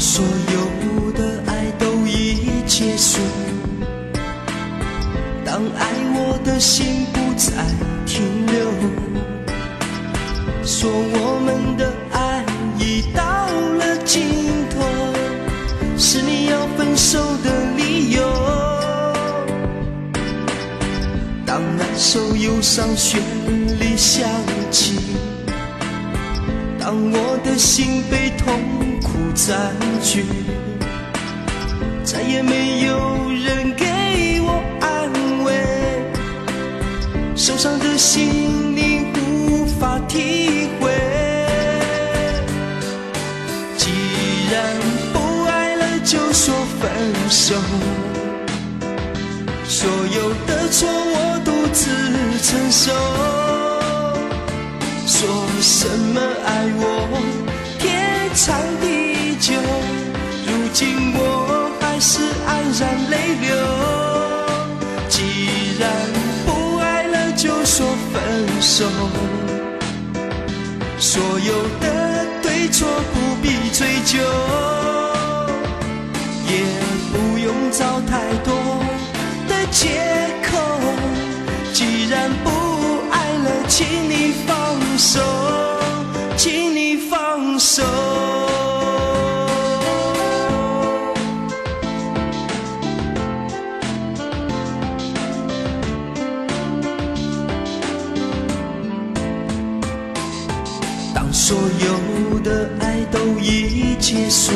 所有的爱都已结束，当爱我的心不再停留，说我们的爱已到了尽头，是你要分手的理由。当那首忧伤旋律响起，当我的心被痛占据，再也没有人给我安慰，受伤的心你无法体会。既然不爱了，就说分手。所有的错我独自承受，说什么爱我天长地久，如今我还是黯然泪流。既然不爱了，就说分手，所有的对错不必追究，也不用找太多的。借口，既然不爱了，请你放手，请你放手。当所有的爱都已结束。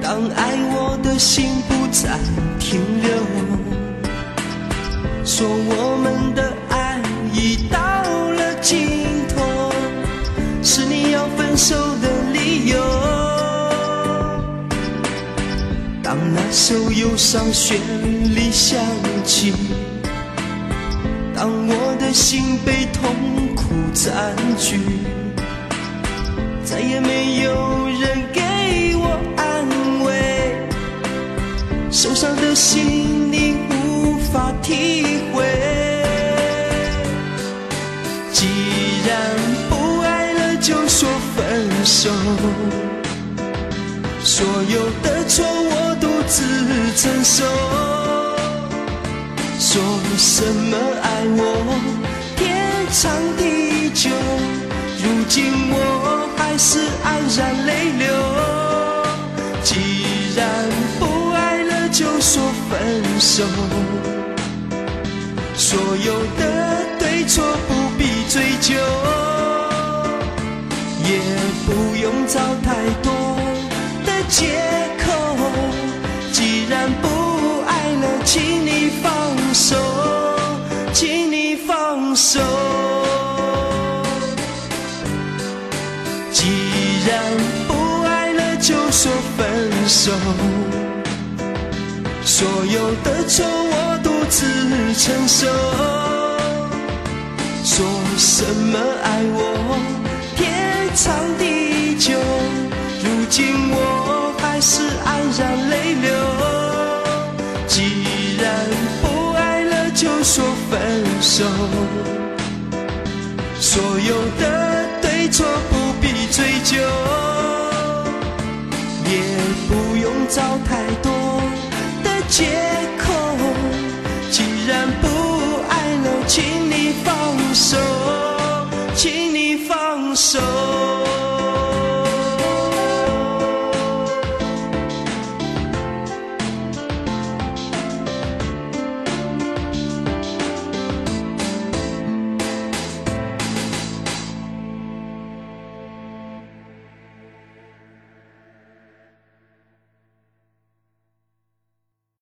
当爱我的心不再停留，说我们的爱已到了尽头，是你要分手的理由。当那首忧伤旋律响起，当我的心被痛占据，再也没有人给我安慰，受伤的心你无法体会。既然不爱了，就说分手。所有的错我独自承受。说什么爱我天长地久，如今我还是黯然泪流。既然不爱了，就说分手。所有的对错不必追究，也不用找太多的借口。既然不爱了，请你放手，请你放手。说分手。所有的错我独自承受。说什么爱我天长地久，如今我还是黯然泪流。既然不爱了，就说分手。所有的对错不必追究，找太多的借口。既然不爱了，请你放手，请你放手。